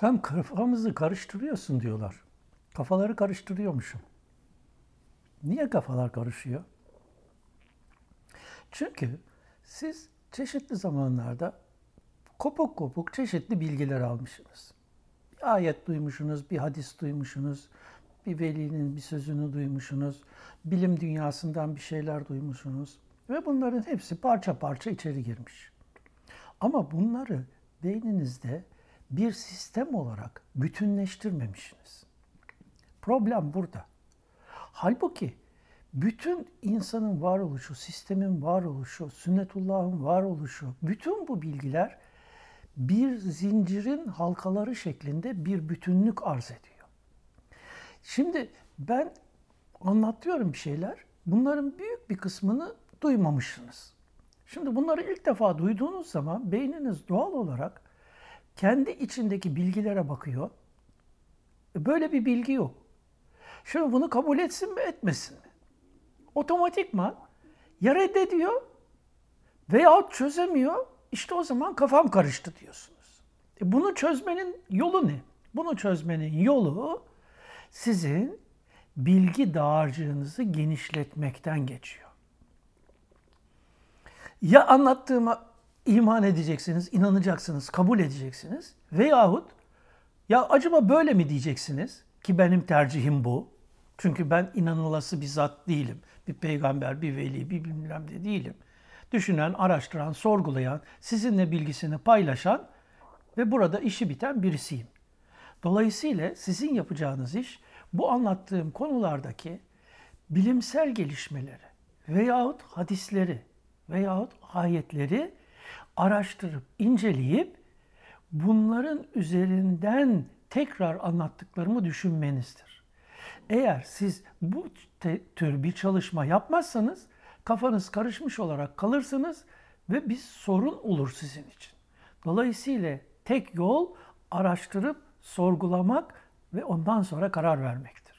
Efendim kafamızı karıştırıyorsun diyorlar. Kafaları karıştırıyormuşum. Niye kafalar karışıyor? Çünkü siz çeşitli zamanlarda kopuk kopuk çeşitli bilgiler almışsınız. Bir ayet duymuşsunuz, bir hadis duymuşsunuz, bir velinin bir sözünü duymuşsunuz, bilim dünyasından bir şeyler duymuşsunuz ve bunların hepsi parça parça içeri girmiş. Ama bunları beyninizde bir sistem olarak bütünleştirmemişsiniz. Problem burada. Halbuki bütün insanın varoluşu, sistemin varoluşu, sünnetullahın varoluşu, bütün bu bilgiler bir zincirin halkaları şeklinde bir bütünlük arz ediyor. Şimdi ben anlatıyorum bir şeyler. Bunların büyük bir kısmını duymamışsınız. Şimdi bunları ilk defa duyduğunuz zaman beyniniz doğal olarak kendi içindeki bilgilere bakıyor. E, böyle bir bilgi yok. Şimdi bunu kabul etsin mi etmesin mi? Otomatikman ya reddediyor veyahut çözemiyor. İşte o zaman kafam karıştı diyorsunuz. E bunu çözmenin yolu ne? Bunu çözmenin yolu sizin bilgi dağarcığınızı genişletmekten geçiyor. Ya anlattığıma iman edeceksiniz, inanacaksınız, kabul edeceksiniz veyahut ya acaba böyle mi diyeceksiniz ki benim tercihim bu. Çünkü ben inanılası bir zat değilim. Bir peygamber, bir veli, bir bilmem de değilim. Düşünen, araştıran, sorgulayan, sizinle bilgisini paylaşan ve burada işi biten birisiyim. Dolayısıyla sizin yapacağınız iş bu anlattığım konulardaki bilimsel gelişmeleri veyahut hadisleri veyahut ayetleri araştırıp, inceleyip bunların üzerinden tekrar anlattıklarımı düşünmenizdir. Eğer siz bu tür bir çalışma yapmazsanız kafanız karışmış olarak kalırsınız ve bir sorun olur sizin için. Dolayısıyla tek yol araştırıp sorgulamak ve ondan sonra karar vermektir.